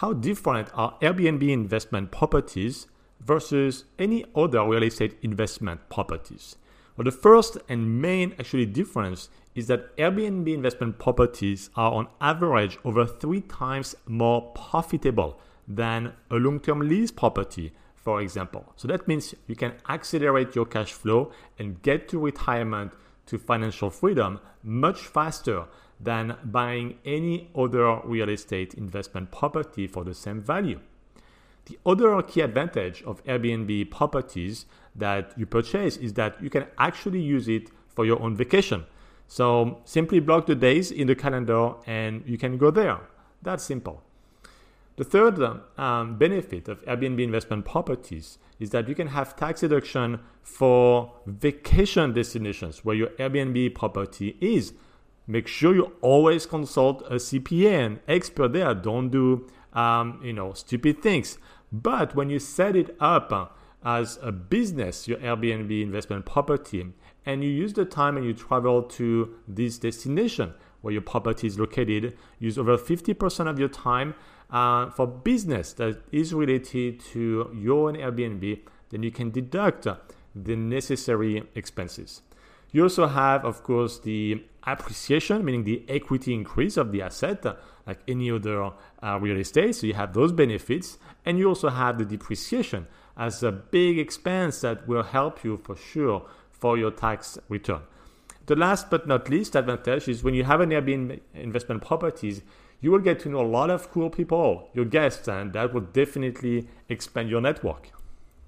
how different are Airbnb investment properties versus any other real estate investment properties? Well, the first and main actually difference is that Airbnb investment properties are on average over three times more profitable than a long term lease property, for example. So that means you can accelerate your cash flow and get to retirement to financial freedom much faster than buying any other real estate investment property for the same value. The other key advantage of Airbnb properties that you purchase is that you can actually use it for your own vacation. So simply block the days in the calendar and you can go there. That's simple. The third um, benefit of Airbnb investment properties is that you can have tax deduction for vacation destinations where your Airbnb property is. Make sure you always consult a CPA and expert there. Don't do um, you know stupid things. But when you set it up as a business, your Airbnb investment property, and you use the time and you travel to this destination where your property is located, use over 50% of your time uh, for business that is related to your own Airbnb, then you can deduct the necessary expenses. You also have, of course, the appreciation, meaning the equity increase of the asset, like any other uh, real estate. So you have those benefits. And you also have the depreciation as a big expense that will help you for sure for your tax return. The last but not least advantage is when you have an Airbnb investment properties, you will get to know a lot of cool people, your guests, and that will definitely expand your network.